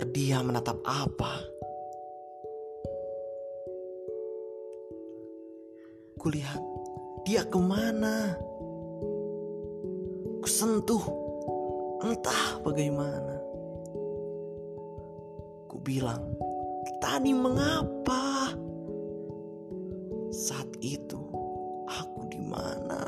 terdiam menatap apa. Kulihat dia ke mana. Kusentuh entah bagaimana. Ku bilang, tadi mengapa? Saat itu aku di mana?